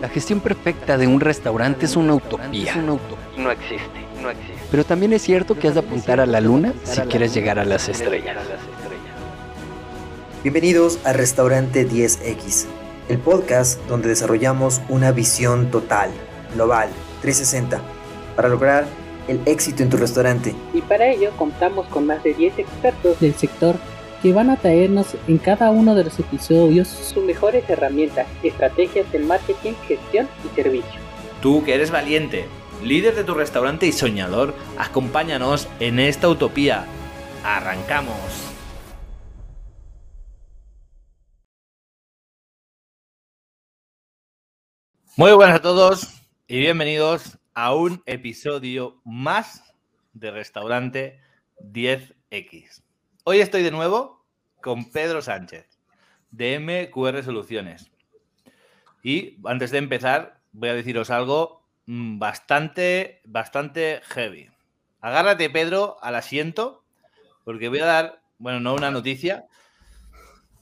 La gestión perfecta de un restaurante es una utopía. No existe, no existe. Pero también es cierto que has de apuntar a la luna si quieres llegar a las estrellas. Bienvenidos a Restaurante 10X, el podcast donde desarrollamos una visión total, global, 360, para lograr el éxito en tu restaurante. Y para ello contamos con más de 10 expertos del sector que van a traernos en cada uno de los episodios sus mejores herramientas, estrategias de marketing, gestión y servicio. Tú que eres valiente, líder de tu restaurante y soñador, acompáñanos en esta utopía. ¡Arrancamos! Muy buenas a todos y bienvenidos a un episodio más de Restaurante 10X. Hoy estoy de nuevo con Pedro Sánchez, de MQR Soluciones. Y antes de empezar, voy a deciros algo mm, bastante, bastante heavy. Agárrate, Pedro, al asiento, porque voy a dar, bueno, no una noticia,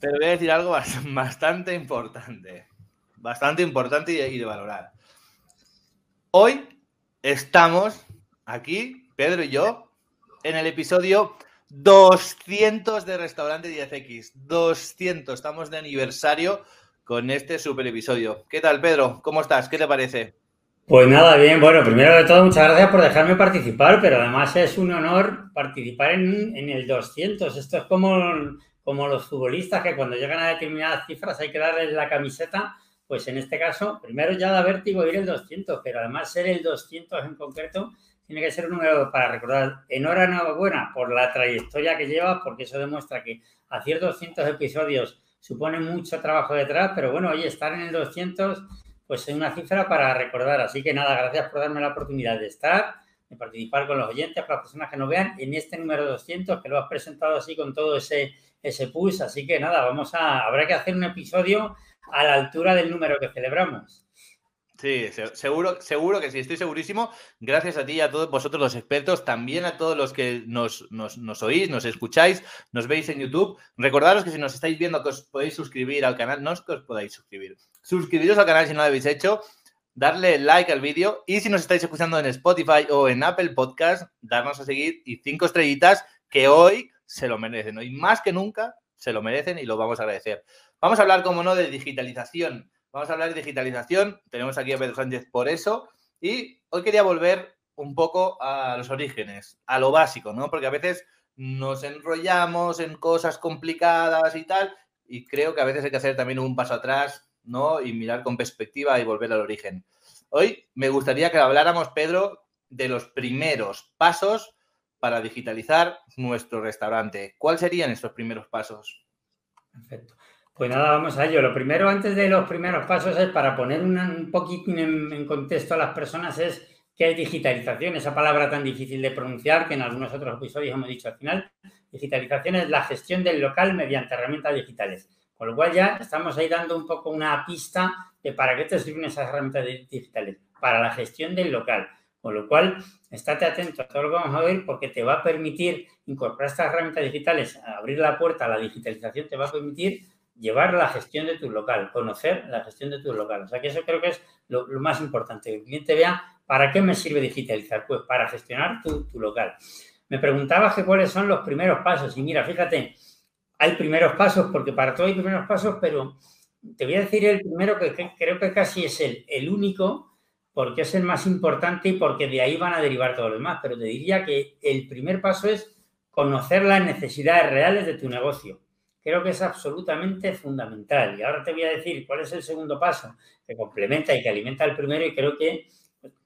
pero voy a decir algo bastante importante. Bastante importante y de valorar. Hoy estamos aquí, Pedro y yo, en el episodio 200 de Restaurante 10X. 200. Estamos de aniversario con este super episodio. ¿Qué tal, Pedro? ¿Cómo estás? ¿Qué te parece? Pues nada, bien. Bueno, primero de todo, muchas gracias por dejarme participar, pero además es un honor participar en, el 200. Esto es como, como los futbolistas que cuando llegan a determinadas cifras hay que darles la camiseta. Pues en este caso, primero ya da vértigo ir el 200, pero además ser el 200 en concreto tiene que ser un número para recordar. Enhorabuena por la trayectoria que llevas, porque eso demuestra que hacer 200 episodios supone mucho trabajo detrás, pero bueno, oye, estar en el 200, pues es una cifra para recordar. Así que nada, gracias por darme la oportunidad de estar, de participar con los oyentes, para las personas que nos vean en este número 200, que lo has presentado así con todo ese, ese push. Así que nada, vamos a, habrá que hacer un episodio a la altura del número que celebramos. Sí, seguro, seguro que sí, estoy segurísimo. Gracias a ti y a todos vosotros los expertos, también a todos los que nos, nos, oís, nos escucháis, nos veis en YouTube. Recordaros que si nos estáis viendo que os podéis suscribir al canal, no es que os podáis suscribir. Suscribiros al canal si no lo habéis hecho, darle like al vídeo y si nos estáis escuchando en Spotify o en Apple Podcast, darnos a seguir y cinco estrellitas que hoy se lo merecen. Hoy más que nunca se lo merecen y lo vamos a agradecer. Vamos a hablar, como no, de digitalización Vamos a hablar de digitalización. Tenemos aquí a Pedro Sánchez por eso. Y hoy quería volver un poco a los orígenes, a lo básico, ¿no? Porque a veces nos enrollamos en cosas complicadas y tal. Y creo que a veces hay que hacer también un paso atrás, ¿no? Y mirar con perspectiva y volver al origen. Hoy me gustaría que habláramos, Pedro, de los primeros pasos para digitalizar nuestro restaurante. ¿Cuáles serían estos primeros pasos? Perfecto. Pues nada, vamos a ello. Lo primero, antes de los primeros pasos, es para poner un poquito en, contexto a las personas, es que hay digitalización, esa palabra tan difícil de pronunciar que en algunos otros episodios hemos dicho al final. Digitalización es la gestión del local mediante herramientas digitales. Con lo cual ya estamos ahí dando un poco una pista de para qué te sirven esas herramientas digitales. Para la gestión del local. Con lo cual, estate atento a todo lo que vamos a ver porque te va a permitir incorporar estas herramientas digitales, abrir la puerta a la digitalización, te va a permitir llevar la gestión de tu local, conocer la gestión de tu local. O sea que eso creo que es lo, más importante, que el cliente vea para qué me sirve digitalizar, pues para gestionar tu, local. Me preguntabas que cuáles son los primeros pasos y mira, fíjate, hay primeros pasos porque para todo hay primeros pasos, pero te voy a decir el primero que, creo que casi es el, el único porque es el más importante y porque de ahí van a derivar todos los demás, pero te diría que el primer paso es conocer las necesidades reales de tu negocio creo que es absolutamente fundamental. Y ahora te voy a decir cuál es el segundo paso que complementa y que alimenta el primero y creo que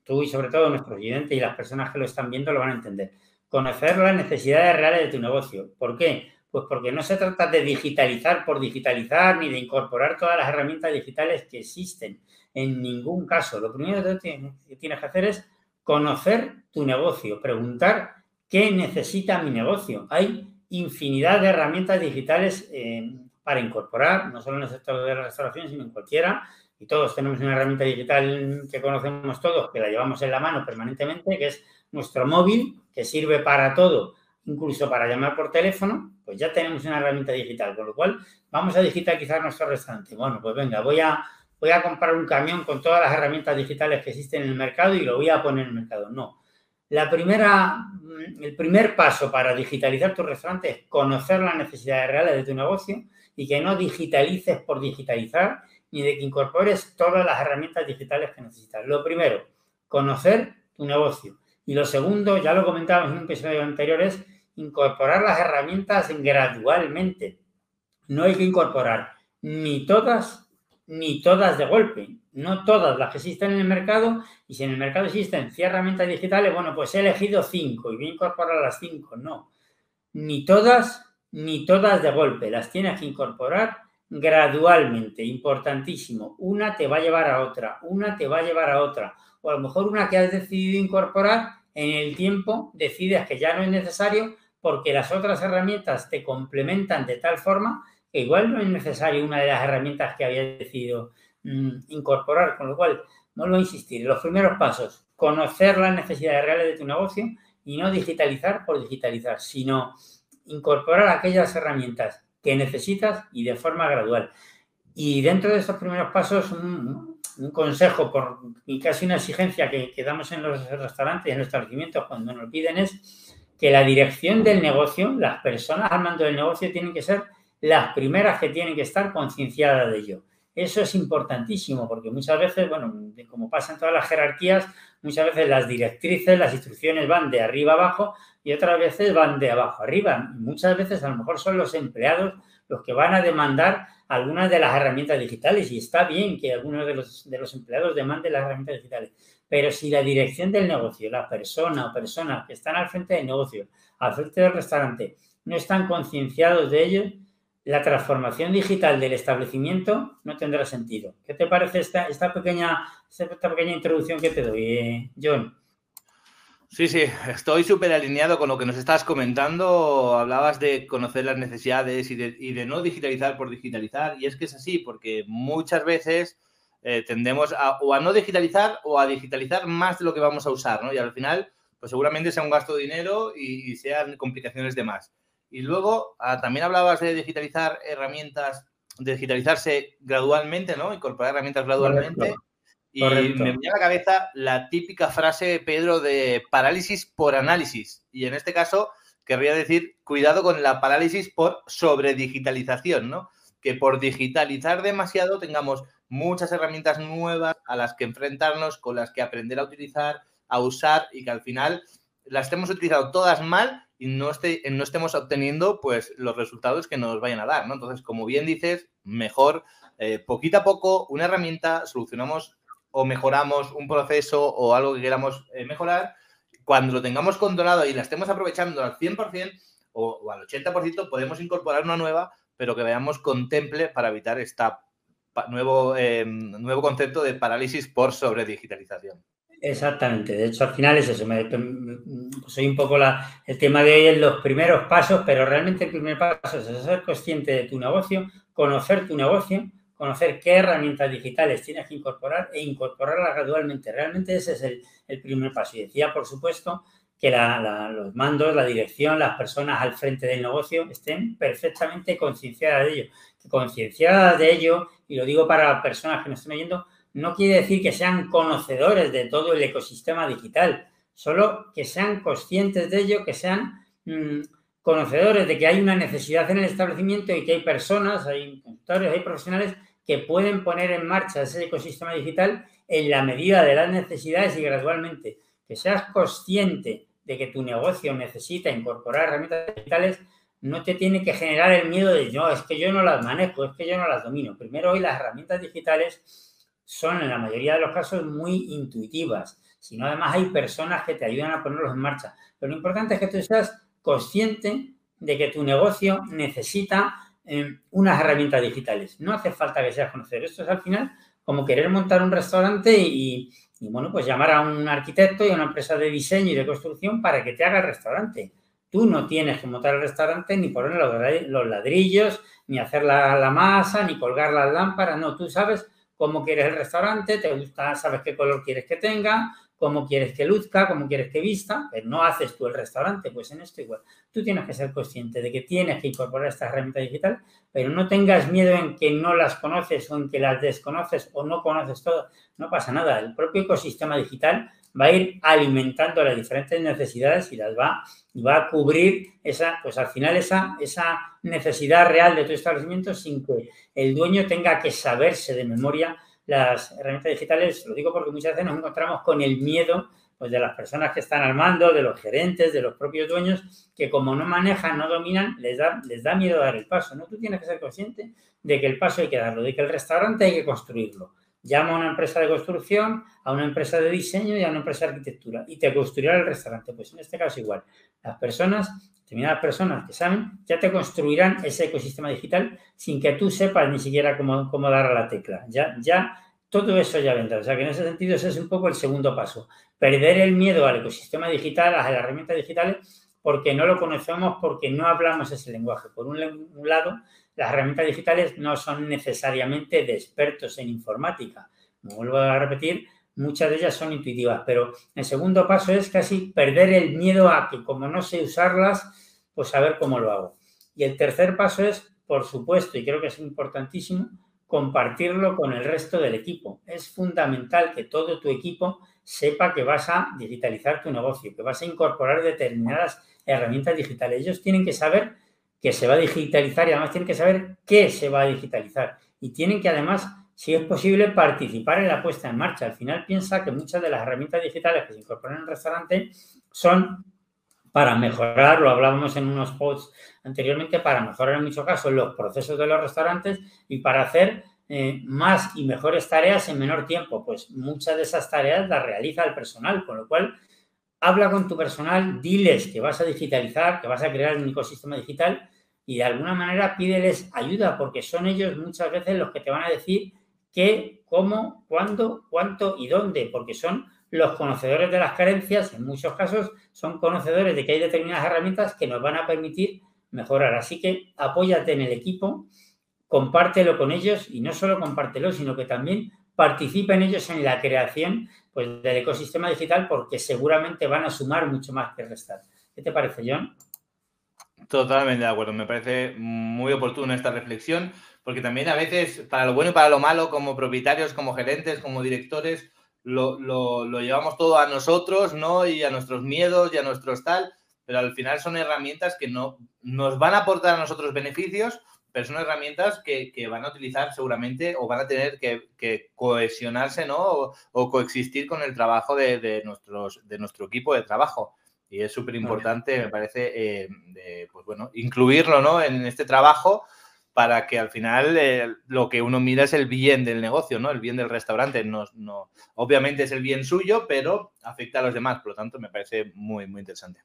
tú y sobre todo nuestro oyente y las personas que lo están viendo lo van a entender. Conocer las necesidades reales de tu negocio. ¿Por qué? Pues porque no se trata de digitalizar por digitalizar ni de incorporar todas las herramientas digitales que existen. En ningún caso. Lo primero que tienes que hacer es conocer tu negocio, preguntar qué necesita mi negocio. Hay infinidad de herramientas digitales eh, para incorporar, no solo en el sector de la restauración, sino en cualquiera. Y todos tenemos una herramienta digital que conocemos todos, que la llevamos en la mano permanentemente, que es nuestro móvil, que sirve para todo, incluso para llamar por teléfono, pues ya tenemos una herramienta digital, con lo cual vamos a digitalizar nuestro restaurante. Bueno, pues venga, voy a, voy a comprar un camión con todas las herramientas digitales que existen en el mercado y lo voy a poner en el mercado. No. La primera, mm, el primer paso para digitalizar tu restaurante es conocer las necesidades reales de tu negocio y que no digitalices por digitalizar ni de que incorpores todas las herramientas digitales que necesitas. Lo primero, conocer tu negocio. Y lo segundo, ya lo comentábamos en un episodio anterior, es incorporar las herramientas gradualmente. No hay que incorporar ni todas ni todas de golpe, no todas las que existen en el mercado. Y si en el mercado existen 100 herramientas digitales, bueno, pues he elegido cinco y voy a incorporar las cinco. No, ni todas, ni todas de golpe. Las tienes que incorporar gradualmente, importantísimo. Una te va a llevar a otra, una te va a llevar a otra. O a lo mejor una que has decidido incorporar en el tiempo, decides que ya no es necesario porque las otras herramientas te complementan de tal forma que igual no es necesario una de las herramientas que había decidido mm, incorporar, con lo cual, vuelvo a insistir, los primeros pasos, conocer las necesidades reales de tu negocio y no digitalizar por digitalizar, sino incorporar aquellas herramientas que necesitas y de forma gradual. Y dentro de estos primeros pasos, un, consejo por, y casi una exigencia que, que damos en los restaurantes y en los establecimientos cuando nos piden es que la dirección del negocio, las personas al mando del negocio tienen que ser las primeras que tienen que estar concienciadas de ello. Eso es importantísimo porque muchas veces, bueno, como pasa en todas las jerarquías, muchas veces las directrices, las instrucciones van de arriba abajo y otras veces van de abajo arriba. Muchas veces a lo mejor son los empleados los que van a demandar algunas de las herramientas digitales y está bien que algunos de los, de los empleados demanden las herramientas digitales. Pero si la dirección del negocio, la persona o personas que están al frente del negocio, al frente del restaurante, no están concienciados de ello, la transformación digital del establecimiento no tendrá sentido. ¿Qué te parece esta, esta, pequeña, esta pequeña introducción que te doy, eh, John? Sí, sí, estoy súper alineado con lo que nos estás comentando. Hablabas de conocer las necesidades y de, no digitalizar por digitalizar. Y es que es así, porque muchas veces eh, tendemos a, o a no digitalizar o a digitalizar más de lo que vamos a usar, ¿no? Y al final, pues seguramente sea un gasto de dinero y sean complicaciones de más. Y luego ah, también hablabas de digitalizar herramientas, de digitalizarse gradualmente, ¿no? Incorporar herramientas gradualmente. Y me viene a la cabeza la típica frase, Pedro, de parálisis por análisis. Y en este caso, querría decir, cuidado con la parálisis por sobredigitalización, ¿no? Que por digitalizar demasiado tengamos muchas herramientas nuevas a las que enfrentarnos, con las que aprender a utilizar, a usar y que al final las estemos utilizando todas mal y no, esté, no estemos obteniendo pues, los resultados que nos vayan a dar. ¿no? Entonces, como bien dices, mejor eh, poquito a poco una herramienta, solucionamos o mejoramos un proceso o algo que queramos eh, mejorar. Cuando lo tengamos controlado y la estemos aprovechando al 100% o, al 80%, podemos incorporar una nueva, pero que veamos contemple para evitar este nuevo, eh, nuevo concepto de parálisis por sobredigitalización. Exactamente, de hecho al final es eso, me, soy un poco la, el tema de hoy en los primeros pasos, pero realmente el primer paso es ser consciente de tu negocio, conocer tu negocio, conocer qué herramientas digitales tienes que incorporar e incorporarlas gradualmente. Realmente ese es el, primer paso. Y decía, por supuesto, que los mandos, la dirección, las personas al frente del negocio estén perfectamente concienciadas de ello. Concienciadas de ello, y lo digo para las personas que nos estén oyendo, no quiere decir que sean conocedores de todo el ecosistema digital, solo que sean conscientes de ello, que sean mm, conocedores de que hay una necesidad en el establecimiento y que hay personas, hay consultores, hay profesionales que pueden poner en marcha ese ecosistema digital en la medida de las necesidades y gradualmente. Que seas consciente de que tu negocio necesita incorporar herramientas digitales no te tiene que generar el miedo de, no, es que yo no las manejo, es que yo no las domino. Primero, hoy las herramientas digitales son en la mayoría de los casos muy intuitivas, sino además hay personas que te ayudan a ponerlos en marcha. Pero lo importante es que tú seas consciente de que tu negocio necesita eh, unas herramientas digitales. No hace falta que seas conocedor. Esto es al final como querer montar un restaurante y, bueno, pues llamar a un arquitecto y a una empresa de diseño y de construcción para que te haga el restaurante. Tú no tienes que montar el restaurante ni poner los ladrillos, ni hacer la, la masa, ni colgar las lámparas. No, tú sabes cómo quieres el restaurante, te gusta, sabes qué color quieres que tenga, cómo quieres que luzca, cómo quieres que vista, pero no haces tú el restaurante, pues en esto igual. Tú tienes que ser consciente de que tienes que incorporar esta herramienta digital, pero no tengas miedo en que no las conoces o en que las desconoces o no conoces todas. No pasa nada. El propio ecosistema digital va a ir alimentando las diferentes necesidades y las va, va a cubrir esa, pues al final esa, esa necesidad real de tu establecimiento sin que el dueño tenga que saberse de memoria las herramientas digitales, lo digo porque muchas veces nos encontramos con el miedo pues, de las personas que están al mando, de los gerentes, de los propios dueños, que como no manejan, no dominan, les da, les da miedo dar el paso. ¿no? Tú tienes que ser consciente de que el paso hay que darlo, de que el restaurante hay que construirlo. Llama a una empresa de construcción, a una empresa de diseño y a una empresa de arquitectura y te construirá el restaurante. Pues en este caso igual. Las personas, determinadas personas que saben, ya te construirán ese ecosistema digital sin que tú sepas ni siquiera cómo, cómo dar a la tecla. Ya, ya todo eso ya vendrá. O sea que en ese sentido ese es un poco el segundo paso. Perder el miedo al ecosistema digital, a las herramientas digitales, porque no lo conocemos, porque no hablamos ese lenguaje. Por un, lado, las herramientas digitales no son necesariamente de expertos en informática. Me vuelvo a repetir, muchas de ellas son intuitivas, pero el segundo paso es casi perder el miedo a que como no sé usarlas, pues saber cómo lo hago. Y el tercer paso es, por supuesto, y creo que es importantísimo, compartirlo con el resto del equipo. Es fundamental que todo tu equipo sepa que vas a digitalizar tu negocio, que vas a incorporar determinadas herramientas digitales. Ellos tienen que saber que se va a digitalizar y además tienen que saber qué se va a digitalizar. Y tienen que además, si es posible, participar en la puesta en marcha. Al final piensa que muchas de las herramientas digitales que se incorporan en el restaurante son para mejorar, lo hablábamos en unos posts anteriormente, para mejorar en muchos casos los procesos de los restaurantes y para hacer eh, más y mejores tareas en menor tiempo. Pues muchas de esas tareas las realiza el personal, con lo cual habla con tu personal, diles que vas a digitalizar, que vas a crear un ecosistema digital y de alguna manera pídeles ayuda porque son ellos muchas veces los que te van a decir qué, cómo, cuándo, cuánto y dónde, porque son los conocedores de las carencias, en muchos casos, son conocedores de que hay determinadas herramientas que nos van a permitir mejorar. Así que apóyate en el equipo, compártelo con ellos y no solo compártelo, sino que también participen ellos en la creación pues, del ecosistema digital porque seguramente van a sumar mucho más que restar. ¿Qué te parece, John? Totalmente de acuerdo. Me parece muy oportuna esta reflexión porque también a veces, para lo bueno y para lo malo, como propietarios, como gerentes, como directores, lo, lo, llevamos todo a nosotros, ¿no? Y a nuestros miedos y a nuestros tal, pero al final son herramientas que no nos van a aportar a nosotros beneficios, pero son herramientas que, van a utilizar seguramente o van a tener que, cohesionarse, ¿no? O, coexistir con el trabajo de, nuestros, de nuestro equipo de trabajo. Y es súper importante, me parece, eh, pues bueno, incluirlo, ¿no? En este trabajo para que al final eh, lo que uno mira es el bien del negocio, ¿no? El bien del restaurante. No, no, obviamente es el bien suyo, pero afecta a los demás. Por lo tanto, me parece muy, muy interesante.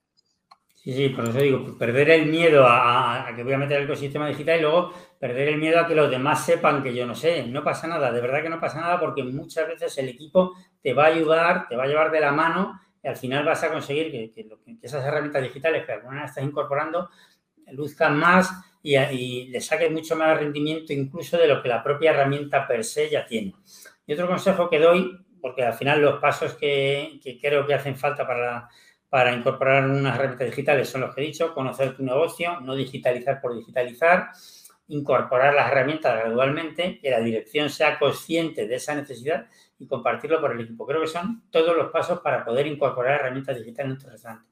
Sí, sí, por eso digo, perder el miedo a, que voy a meter el ecosistema digital y luego perder el miedo a que los demás sepan que yo no sé. No pasa nada, de verdad que no pasa nada porque muchas veces el equipo te va a ayudar, te va a llevar de la mano y al final vas a conseguir que, que esas herramientas digitales que alguna vez estás incorporando luzcan más y, le saque mucho más rendimiento incluso de lo que la propia herramienta per se ya tiene. Y otro consejo que doy, porque al final los pasos que, creo que hacen falta para, para incorporar unas herramientas digitales son los que he dicho, conocer tu negocio, no digitalizar por digitalizar, incorporar las herramientas gradualmente, que la dirección sea consciente de esa necesidad y compartirlo por el equipo. Creo que son todos los pasos para poder incorporar herramientas digitales en tu restaurante.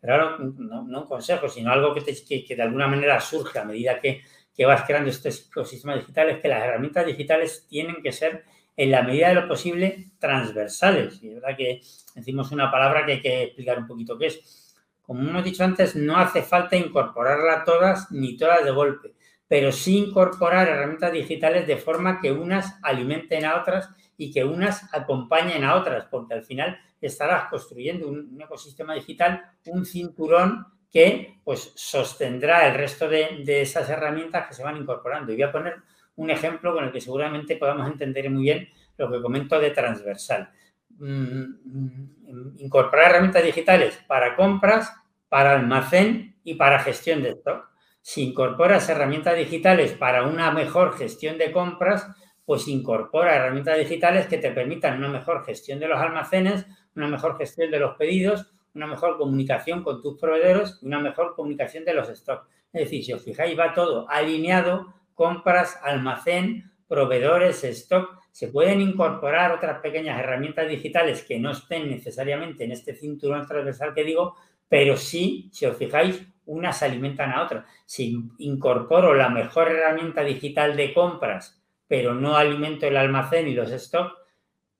Pero ahora no, un consejo, sino algo que, de alguna manera surge a medida que, que vas creando ecosistema digital, es que las herramientas digitales tienen que ser, en la medida de lo posible, transversales. Y es verdad que decimos una palabra que hay que explicar un poquito qué es. Como hemos dicho antes, no hace falta incorporarlas todas ni todas de golpe, pero sí incorporar herramientas digitales de forma que unas alimenten a otras y que unas acompañen a otras, porque al final estarás construyendo un, ecosistema digital, un cinturón que pues sostendrá el resto de, esas herramientas que se van incorporando. Y voy a poner un ejemplo con el que seguramente podamos entender muy bien lo que comento de transversal. Mm, mm, incorporar herramientas digitales para compras, para almacén y para gestión de stock. Si incorporas herramientas digitales para una mejor gestión de compras, pues incorpora herramientas digitales que te permitan una mejor gestión de los almacenes, una mejor gestión de los pedidos, una mejor comunicación con tus proveedores y una mejor comunicación de los stocks. Es decir, si os fijáis, va todo alineado, compras, almacén, proveedores, stock. Se pueden incorporar otras pequeñas herramientas digitales que no estén necesariamente en este cinturón transversal que digo, pero sí, si os fijáis, unas alimentan a otras. Si incorporo la mejor herramienta digital de compras, pero no alimento el almacén y los stocks,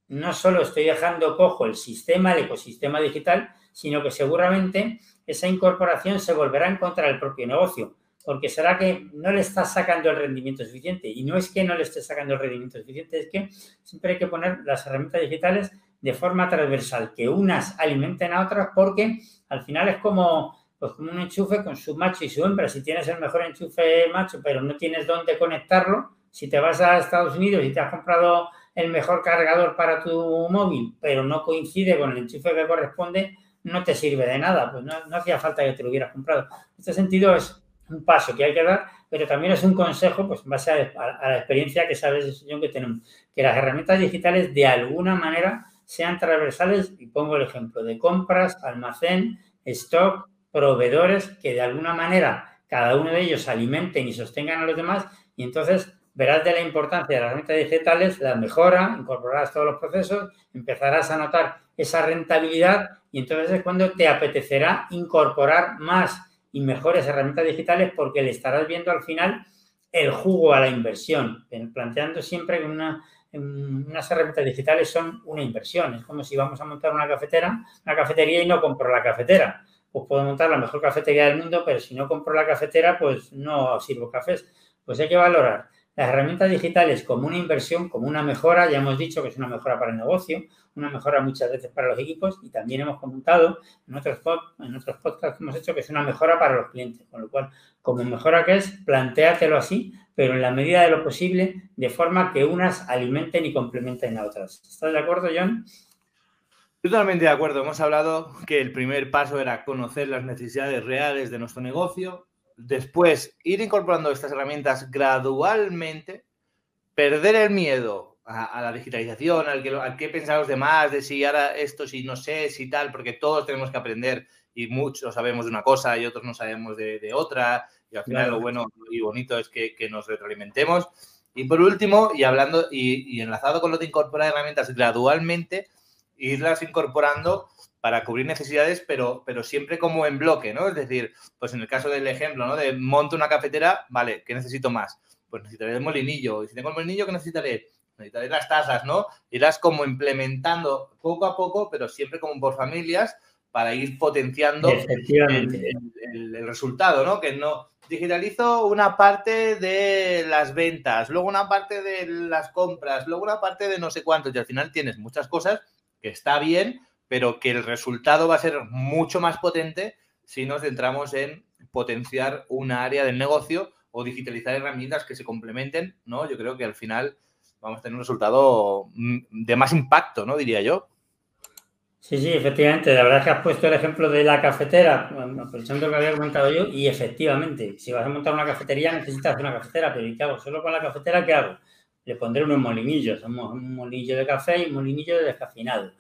no solo estoy dejando cojo el sistema, el ecosistema digital, sino que seguramente esa incorporación se volverá en contra del propio negocio, porque será que no le estás sacando el rendimiento suficiente. Y no es que no le esté sacando el rendimiento suficiente, es que siempre hay que poner las herramientas digitales de forma transversal, que unas alimenten a otras, porque al final es como, pues como un enchufe con su macho y su hembra. Si tienes el mejor enchufe macho, pero no tienes dónde conectarlo, si te vas a Estados Unidos y te has comprado el mejor cargador para tu móvil, pero no coincide con el enchufe que corresponde, no te sirve de nada, pues no, hacía falta que te lo hubieras comprado. En este sentido es un paso que hay que dar, pero también es un consejo, pues en base a, la experiencia que sabes, yo que tenemos, que las herramientas digitales de alguna manera sean transversales, y pongo el ejemplo de compras, almacén, stock, proveedores, que de alguna manera cada uno de ellos alimenten y sostengan a los demás, y entonces verás de la importancia de las herramientas digitales, la mejora, incorporarás todos los procesos, empezarás a notar esa rentabilidad y entonces es cuando te apetecerá incorporar más y mejores herramientas digitales porque le estarás viendo al final el jugo a la inversión, planteando siempre que una, unas herramientas digitales son una inversión. Es como si vamos a montar una cafetera, una cafetería y no compro la cafetera. Pues puedo montar la mejor cafetería del mundo, pero si no compro la cafetera, pues no sirvo cafés. Pues hay que valorar las herramientas digitales como una inversión, como una mejora, ya hemos dicho que es una mejora para el negocio, una mejora muchas veces para los equipos y también hemos comentado en otros, podcasts que hemos hecho que es una mejora para los clientes, con lo cual, como mejora que es, plantéatelo así, pero en la medida de lo posible, de forma que unas alimenten y complementen a otras. ¿Estás de acuerdo, John? Totalmente de acuerdo. Hemos hablado que el primer paso era conocer las necesidades reales de nuestro negocio, Después, ir incorporando estas herramientas gradualmente, perder el miedo a, la digitalización, al que, al que pensan los demás, de si ahora esto, si no sé, si tal, porque todos tenemos que aprender y muchos sabemos de una cosa y otros no sabemos de, otra. Y al final lo bueno y bonito es que, nos retroalimentemos. Y por último, y hablando y, y enlazado con lo de incorporar herramientas gradualmente, irlas incorporando para cubrir necesidades, pero, pero siempre como en bloque, ¿no? Es decir, pues en el caso del ejemplo, ¿no? De monto una cafetera, vale, ¿qué necesito más? Pues necesitaré el molinillo. Y si tengo el molinillo, ¿qué necesitaré? Necesitaré las tazas, ¿no? Irás como implementando poco a poco, pero siempre como por familias, para ir potenciando el, resultado, ¿no? Que no digitalizo una parte de las ventas, luego una parte de las compras, luego una parte de no sé cuántos, y al final tienes muchas cosas que está bien, pero que el resultado va a ser mucho más potente si nos centramos en potenciar una área del negocio o digitalizar herramientas que se complementen, ¿no? Yo creo que al final vamos a tener un resultado mm, de más impacto, ¿no? Diría yo. Sí, sí, efectivamente. La verdad es que has puesto el ejemplo de la cafetera, aprovechando lo que había comentado yo, y efectivamente, si vas a montar una cafetería necesitas una cafetera, pero ¿y qué hago? Solo con la cafetera, ¿qué hago? Le pondré unos molinillos, un molinillo de café y un molinillo de descafeinado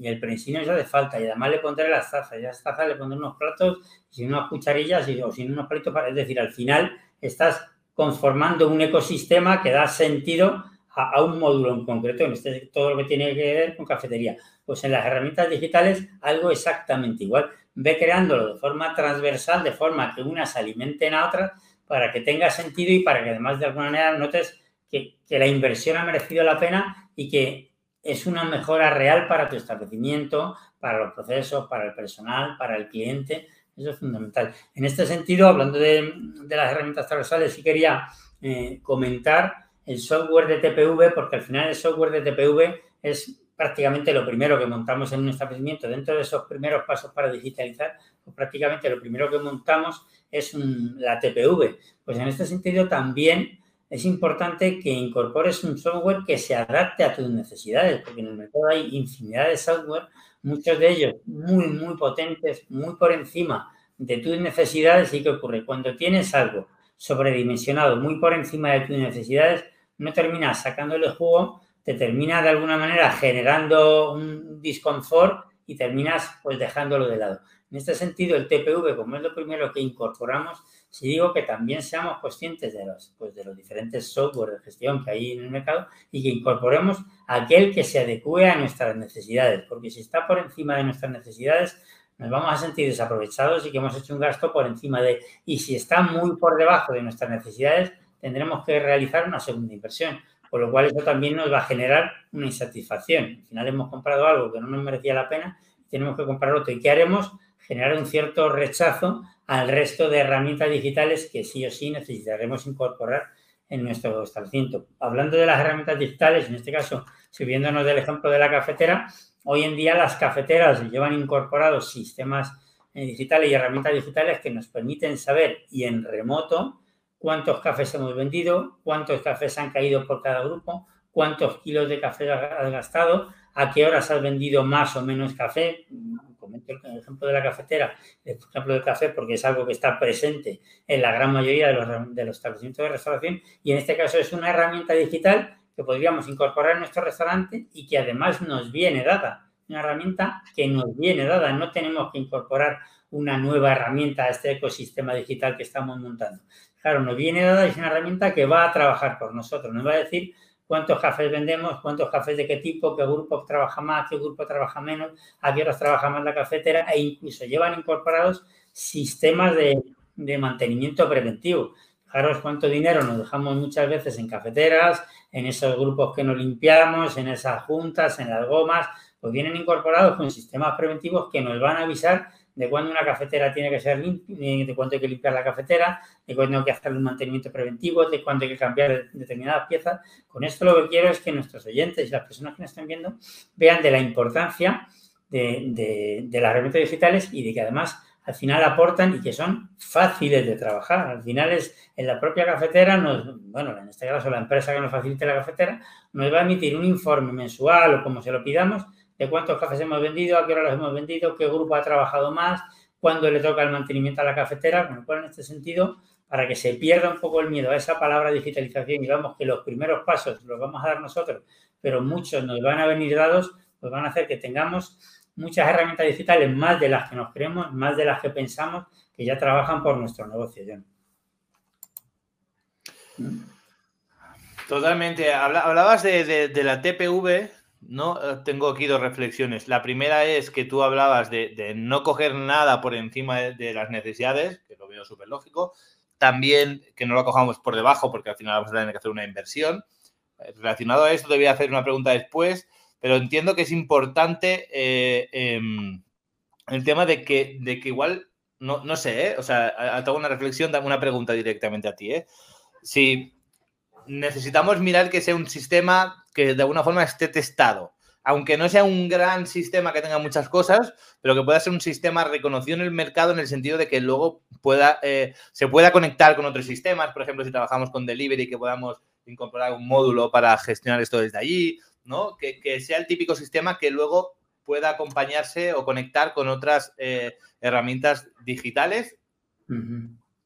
y el prensino ya de falta y además le pondré las tazas y las tazas le pondré unos platos sin unas cucharillas o sin unos palitos para, es decir, al final estás conformando un ecosistema que da sentido a, un módulo en concreto, en este todo lo que tiene que ver con cafetería. Pues en las herramientas digitales algo exactamente igual. Ve creándolo de forma transversal, de forma que unas alimenten a otras para que tenga sentido y para que además de alguna manera notes que la inversión ha merecido la pena y que es una mejora real para tu establecimiento, para los procesos, para el personal, para el cliente. Eso es fundamental. En este sentido, hablando de, las herramientas transversales, sí quería eh, comentar el software de TPV, porque al final el software de TPV es prácticamente lo primero que montamos en un establecimiento. Dentro de esos primeros pasos para digitalizar, pues prácticamente lo primero que montamos es la TPV. Pues en este sentido también es importante que incorpores un software que se adapte a tus necesidades, porque en el mercado hay infinidad de software, muchos de ellos muy, muy potentes, muy por encima de tus necesidades. ¿Y qué ocurre? Cuando tienes algo sobredimensionado, muy por encima de tus necesidades, no terminas sacándole jugo, te termina de alguna manera generando un disconfort y terminas pues dejándolo de lado. En este sentido, el TPV, como es lo primero que incorporamos, si digo que también seamos conscientes de los, pues, de los diferentes software de gestión que hay en el mercado y que incorporemos aquel que se adecue a nuestras necesidades, porque si está por encima de nuestras necesidades, nos vamos a sentir desaprovechados y que hemos hecho un gasto por encima de, y si está muy por debajo de nuestras necesidades, tendremos que realizar una segunda inversión, con lo cual eso también nos va a generar una insatisfacción. Al final hemos comprado algo que no nos merecía la pena, tenemos que comprar otro. ¿Y qué haremos? Generar un cierto rechazo al resto de herramientas digitales que sí o sí necesitaremos incorporar en nuestro establecimiento. Hablando de las herramientas digitales, en este caso, subiéndonos del ejemplo de la cafetera, hoy en día las cafeteras llevan incorporados sistemas eh, digitales y herramientas digitales que nos permiten saber y en remoto cuántos cafés hemos vendido, cuántos cafés han caído por cada grupo, cuántos kilos de café has gastado, a qué horas has vendido más o menos café, comento el ejemplo de la cafetera, el ejemplo del café, porque es algo que está presente en la gran mayoría de los, de los establecimientos de restauración y en este caso es una herramienta digital que podríamos incorporar en nuestro restaurante y que además nos viene dada. Una herramienta que nos viene dada. No tenemos que incorporar una nueva herramienta a este ecosistema digital que estamos montando. Claro, nos viene dada y es una herramienta que va a trabajar por nosotros. Nos va a decir cuántos cafés vendemos, cuántos cafés de qué tipo, qué grupo trabaja más, qué grupo trabaja menos, a qué horas trabaja más la cafetera e incluso llevan incorporados sistemas de, mantenimiento preventivo. Fijaros cuánto dinero nos dejamos muchas veces en cafeteras, en esos grupos que no limpiamos, en esas juntas, en las gomas, pues vienen incorporados con sistemas preventivos que nos van a avisar de cuándo una cafetera tiene que ser limpia, de cuándo hay que limpiar la cafetera, de cuándo hay que hacer un mantenimiento preventivo, de cuándo hay que cambiar determinadas piezas. Con esto lo que quiero es que nuestros oyentes y las personas que nos estén viendo vean de la importancia de, las herramientas digitales y de que además al final aportan y que son fáciles de trabajar. Al final es en la propia cafetera, nos, bueno, en este caso la empresa que nos facilite la cafetera, nos va a emitir un informe mensual o como se lo pidamos de cuántos cafés hemos vendido, a qué hora los hemos vendido, qué grupo ha trabajado más, cuándo le toca el mantenimiento a la cafetera, con lo en este sentido, para que se pierda un poco el miedo a esa palabra digitalización y vamos que los primeros pasos los vamos a dar nosotros, pero muchos nos van a venir dados, pues van a hacer que tengamos muchas herramientas digitales, más de las que nos creemos, más de las que pensamos, que ya trabajan por nuestro negocio. Totalmente. Hablabas de la TPV, no, eh, tengo aquí dos reflexiones. La primera es que tú hablabas de, no coger nada por encima de, las necesidades, que lo veo súper lógico. También que no lo cojamos por debajo, porque al final vamos a tener que hacer una inversión. Eh, relacionado a esto, te voy a hacer una pregunta después, pero entiendo que es importante eh, em, el tema de que, de que igual, no, no sé, o sea, hago una reflexión, una pregunta directamente a ti. Si necesitamos mirar que sea un sistema que de alguna forma esté testado. Aunque no sea un gran sistema que tenga muchas cosas, pero que pueda ser un sistema reconocido en el mercado en el sentido de que luego pueda, eh, se pueda conectar con otros sistemas. Por ejemplo, si trabajamos con delivery, que podamos incorporar un módulo para gestionar esto desde allí, ¿no? Que, sea el típico sistema que luego pueda acompañarse o conectar con otras eh, herramientas digitales.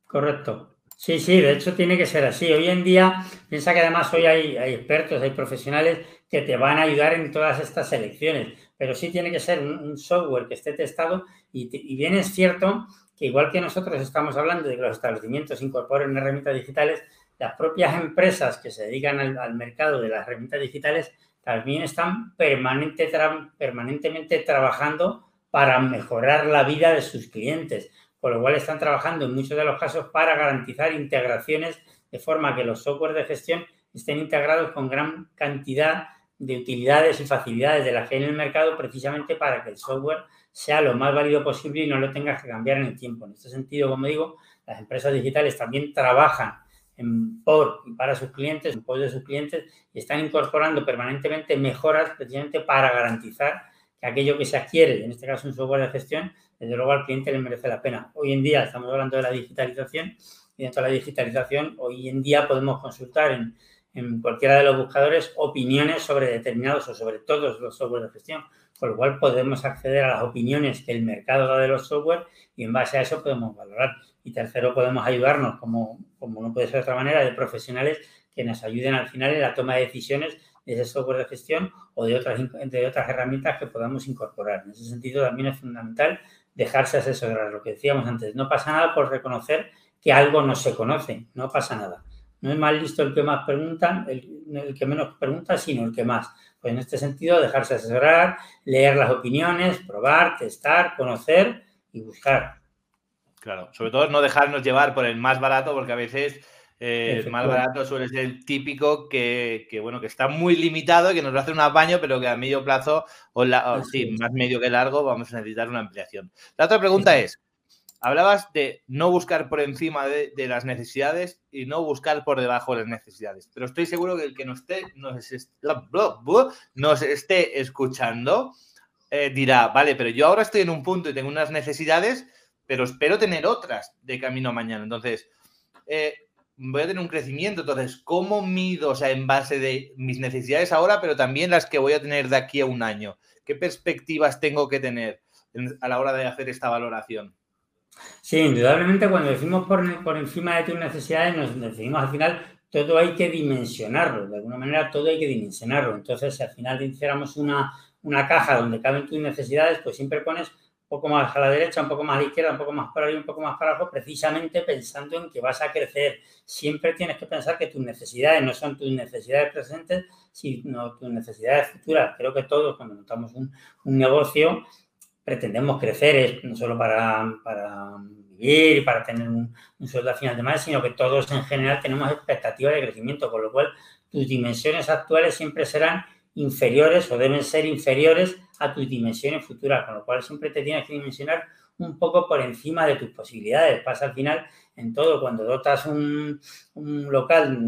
Correcto. Sí, sí, de hecho tiene que ser así. Hoy en día, piensa que además hoy hay, expertos, hay profesionales que te van a ayudar en todas estas elecciones, pero sí tiene que ser un, software que esté testado y, bien es cierto que igual que nosotros estamos hablando de que los establecimientos incorporen herramientas digitales, las propias empresas que se dedican al, mercado de las herramientas digitales también están permanente, permanentemente trabajando para mejorar la vida de sus clientes con lo cual están trabajando en muchos de los casos para garantizar integraciones de forma que los software de gestión estén integrados con gran cantidad de utilidades y facilidades de la que hay en el mercado precisamente para que el software sea lo más válido posible y no lo tengas que cambiar en el tiempo. En este sentido, como digo, las empresas digitales también trabajan en por y para sus clientes, en pos de sus clientes y están incorporando permanentemente mejoras precisamente para garantizar que aquello que se adquiere, en este caso un software de gestión, desde luego al cliente le merece la pena. Hoy en día estamos hablando de la digitalización y dentro de la digitalización hoy en día podemos consultar en, cualquiera de los buscadores opiniones sobre determinados o sobre todos los software de gestión, con lo cual podemos acceder a las opiniones que el mercado da de los software y en base a eso podemos valorar. Y tercero, podemos ayudarnos, como, como no puede ser de otra manera, de profesionales que nos ayuden al final en la toma de decisiones de ese software de gestión o de otras, de otras herramientas que podamos incorporar. En ese sentido también es fundamental dejarse asesorar. Lo que decíamos antes, no pasa nada por reconocer que algo no se conoce, no pasa nada. No es más listo el que más pregunta, el, que menos pregunta, sino el que más. Pues en este sentido, dejarse asesorar, leer las opiniones, probar, testar, conocer y buscar. Claro, sobre todo no dejarnos llevar por el más barato, porque a veces eh, el más barato suele ser el típico que, bueno, que está muy limitado y que nos va a hacer un apaño, pero que a medio plazo, o, la, sí, más medio que largo, vamos a necesitar una ampliación. La otra pregunta es, hablabas de no buscar por encima de, las necesidades y no buscar por debajo de las necesidades. Pero estoy seguro que el que nos esté, nos, esté escuchando eh, dirá, vale, pero yo ahora estoy en un punto y tengo unas necesidades, pero espero tener otras de camino mañana. Entonces, eh, voy a tener un crecimiento. Entonces, ¿cómo mido, o sea, en base de mis necesidades ahora, pero también las que voy a tener de aquí a un año? ¿Qué perspectivas tengo que tener a la hora de hacer esta valoración? Sí, indudablemente cuando decimos por, por encima de tus necesidades, nos decimos al final todo hay que dimensionarlo, de alguna manera todo hay que dimensionarlo. Entonces, si al final hiciéramos una, una caja donde caben tus necesidades, pues siempre pones un poco más a la derecha, un poco más a la izquierda, un poco más para arriba, un poco más para abajo, precisamente pensando en que vas a crecer. Siempre tienes que pensar que tus necesidades no son tus necesidades presentes, sino tus necesidades futuras. Creo que todos cuando montamos un, negocio pretendemos crecer, no solo para, para vivir para tener un, sueldo a final de mes, sino que todos en general tenemos expectativas de crecimiento, con lo cual tus dimensiones actuales siempre serán inferiores o deben ser inferiores a tus dimensiones futuras, con lo cual siempre te tienes que dimensionar un poco por encima de tus posibilidades. Pasa al final en todo, cuando dotas un, local,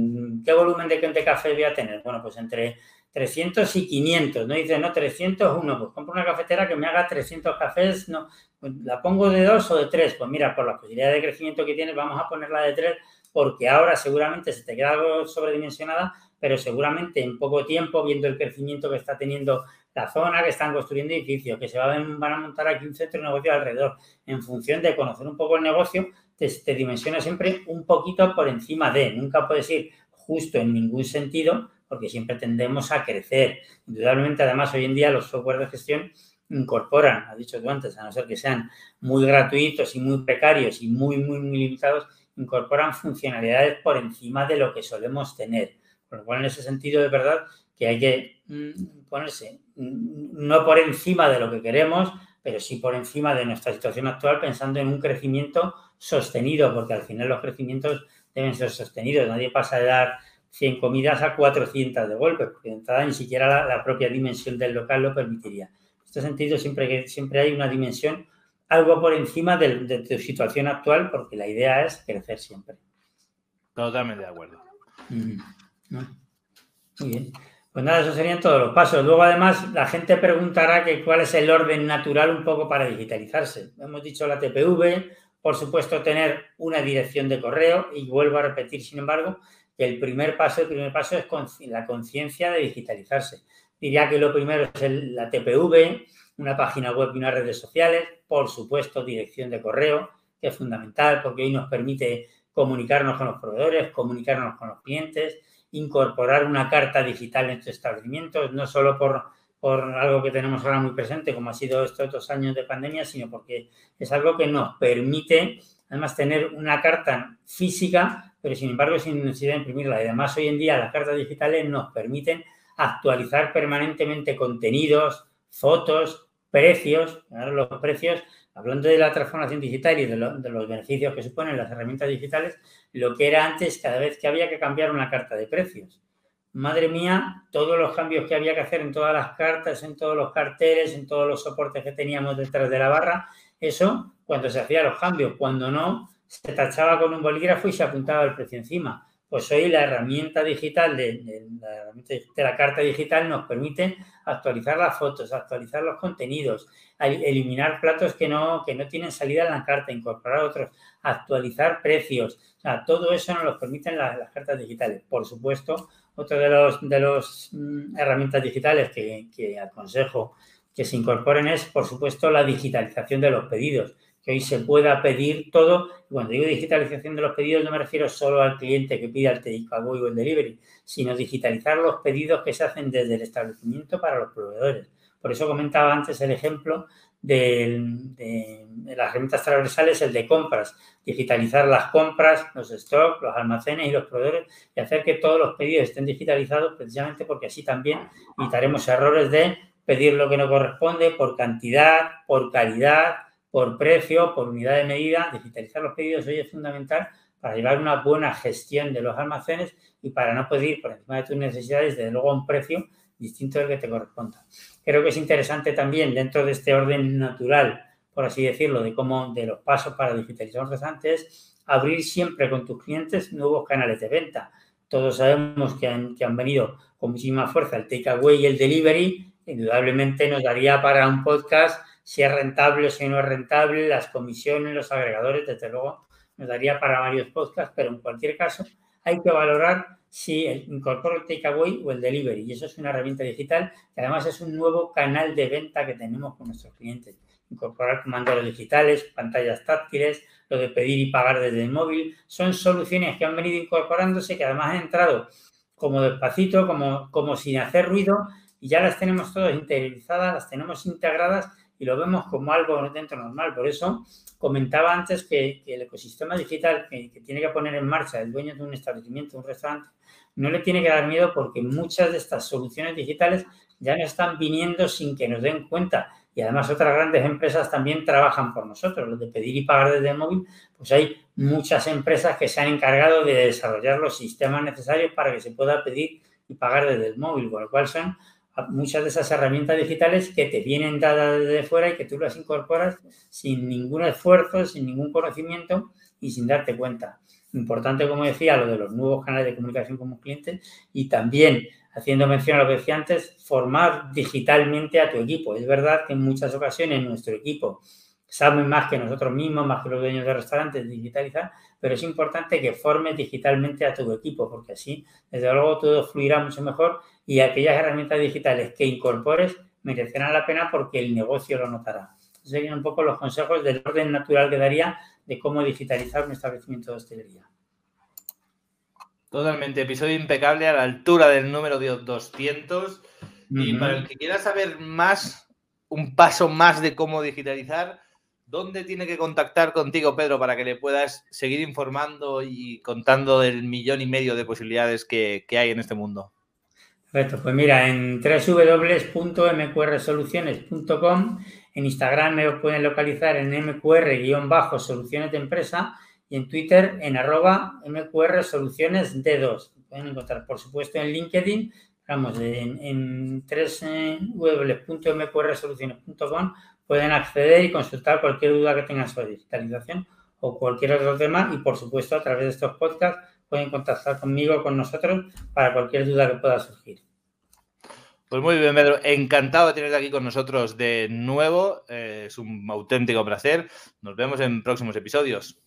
¿qué volumen de, café voy a tener? Bueno, pues entre 300 y 500, ¿no? Dice, no, 301, pues compro una cafetera que me haga 300 cafés, no, pues la pongo de dos o de tres, pues mira, por la posibilidad de crecimiento que tienes, vamos a ponerla de tres, porque ahora seguramente se te queda algo sobredimensionada, pero seguramente en poco tiempo, viendo el crecimiento que está teniendo la zona, que están construyendo edificios, que se van, a montar aquí un centro de negocio alrededor, en función de conocer un poco el negocio, te, dimensiona siempre un poquito por encima de, nunca puedes ir justo en ningún sentido, porque siempre tendemos a crecer. Indudablemente, además, hoy en día los software de gestión incorporan, has dicho tú antes, a no ser que sean muy gratuitos y muy precarios y muy, muy, muy limitados, incorporan funcionalidades por encima de lo que solemos tener. Por lo cual, en ese sentido, de verdad que hay que mm, ponerse mm, no por encima de lo que queremos, pero sí por encima de nuestra situación actual, pensando en un crecimiento sostenido, porque al final los crecimientos deben ser sostenidos. Nadie pasa de dar 100 comidas a 400 de golpe, porque de entrada ni siquiera la, propia dimensión del local lo permitiría. En este sentido, siempre, siempre hay una dimensión algo por encima de, tu situación actual, porque la idea es crecer siempre. Totalmente de acuerdo. Muy bien. Pues nada, esos serían todos los pasos. Luego, además, la gente preguntará que cuál es el orden natural un poco para digitalizarse. Hemos dicho la TPV, por supuesto, tener una dirección de correo y vuelvo a repetir, sin embargo, el primer paso, el primer paso es la conciencia de digitalizarse. Diría que lo primero es la TPV, una página web y unas redes sociales, por supuesto, dirección de correo, que es fundamental porque hoy nos permite comunicarnos con los proveedores, comunicarnos con los clientes, incorporar una carta digital en tus establecimientos, no solo por, por algo que tenemos ahora muy presente, como ha sido estos dos años de pandemia, sino porque es algo que nos permite, además, tener una carta física pero sin embargo sin necesidad de imprimirla. Y además hoy en día las cartas digitales nos permiten actualizar permanentemente contenidos, fotos, precios, los precios, hablando de la transformación digital y de, los beneficios que suponen las herramientas digitales, lo que era antes cada vez que había que cambiar una carta de precios. Madre mía, todos los cambios que había que hacer en todas las cartas, en todos los carteles, en todos los soportes que teníamos detrás de la barra, eso cuando se hacían los cambios, cuando no, se tachaba con un bolígrafo y se apuntaba el precio encima. Pues hoy la herramienta digital de, la, carta digital nos permite actualizar las fotos, actualizar los contenidos, eliminar platos que no, que no tienen salida en la carta, incorporar otros, actualizar precios. O sea, todo eso nos lo permiten las, cartas digitales. Por supuesto, otra de los de los mm, herramientas digitales que, que aconsejo que se incorporen es, por supuesto, la digitalización de los pedidos que hoy se pueda pedir todo. Cuando digo digitalización de los pedidos no me refiero solo al cliente que pide el takeaway o el delivery, sino digitalizar los pedidos que se hacen desde el establecimiento para los proveedores. Por eso comentaba antes el ejemplo de, las herramientas transversales, el de compras, digitalizar las compras, los stocks, los almacenes y los proveedores y hacer que todos los pedidos estén digitalizados precisamente porque así también evitaremos errores de pedir lo que no corresponde por cantidad, por calidad, por precio, por unidad de medida. Digitalizar los pedidos hoy es fundamental para llevar una buena gestión de los almacenes y para no pedir por encima de tus necesidades, desde luego a un precio distinto del que te corresponda. Creo que es interesante también dentro de este orden natural, por así decirlo, de cómo de los pasos para digitalizar los antes, abrir siempre con tus clientes nuevos canales de venta. Todos sabemos que han, que han venido con muchísima fuerza el takeaway y el delivery. Indudablemente nos daría para un podcast si es rentable o si no es rentable, las comisiones, los agregadores, desde luego nos daría para varios podcasts, pero en cualquier caso hay que valorar si incorporo el takeaway o el delivery. Y eso es una herramienta digital que además es un nuevo canal de venta que tenemos con nuestros clientes. Incorporar comandos digitales, pantallas táctiles, lo de pedir y pagar desde el móvil. Son soluciones que han venido incorporándose, que además han entrado como despacito, como, como sin hacer ruido, y ya las tenemos todas interiorizadas, las tenemos integradas y lo vemos como algo dentro normal. Por eso comentaba antes que, el ecosistema digital que, tiene que poner en marcha el dueño de un establecimiento, un restaurante, no le tiene que dar miedo porque muchas de estas soluciones digitales ya no están viniendo sin que nos den cuenta. Y además otras grandes empresas también trabajan por nosotros. Lo de pedir y pagar desde el móvil, pues hay muchas empresas que se han encargado de desarrollar los sistemas necesarios para que se pueda pedir y pagar desde el móvil, con lo cual son muchas de esas herramientas digitales que te vienen dadas desde fuera y que tú las incorporas sin ningún esfuerzo, sin ningún conocimiento y sin darte cuenta. Importante, como decía, lo de los nuevos canales de comunicación con los clientes y también, haciendo mención a lo que decía antes, formar digitalmente a tu equipo. Es verdad que en muchas ocasiones nuestro equipo sabe más que nosotros mismos, más que los dueños de restaurantes, digitalizar, pero es importante que formes digitalmente a tu equipo, porque así, desde luego, todo fluirá mucho mejor y aquellas herramientas digitales que incorpores merecerán la pena porque el negocio lo notará. serían un poco los consejos del orden natural que daría de cómo digitalizar un establecimiento de hostelería. Totalmente, episodio impecable a la altura del número de 200. Y para el que quiera saber más, un paso más de cómo digitalizar, ¿dónde tiene que contactar contigo, Pedro, para que le puedas seguir informando y contando del millón y medio de posibilidades que, que hay en este mundo? Perfecto, pues mira, en www.mqrsoluciones.com, en Instagram me pueden localizar en mqr-soluciones de empresa y en Twitter en arroba mqrsoluciones d2. Pueden encontrar, por supuesto, en LinkedIn, vamos, en, en www.mqrsoluciones.com pueden acceder y consultar cualquier duda que tengan sobre digitalización o cualquier otro tema y, por supuesto, a través de estos podcasts pueden contactar conmigo, con nosotros, para cualquier duda que pueda surgir. Pues muy bien, Pedro. Encantado de tenerte aquí con nosotros de nuevo. Eh, es un auténtico placer. Nos vemos en próximos episodios.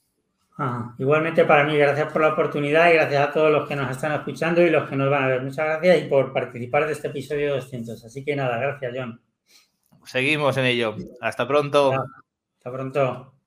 Ah, igualmente para mí, gracias por la oportunidad y gracias a todos los que nos están escuchando y los que nos van a ver. Muchas gracias y por participar de este episodio 200. Así que nada, gracias, John. Seguimos en ello. Hasta pronto. Hasta pronto.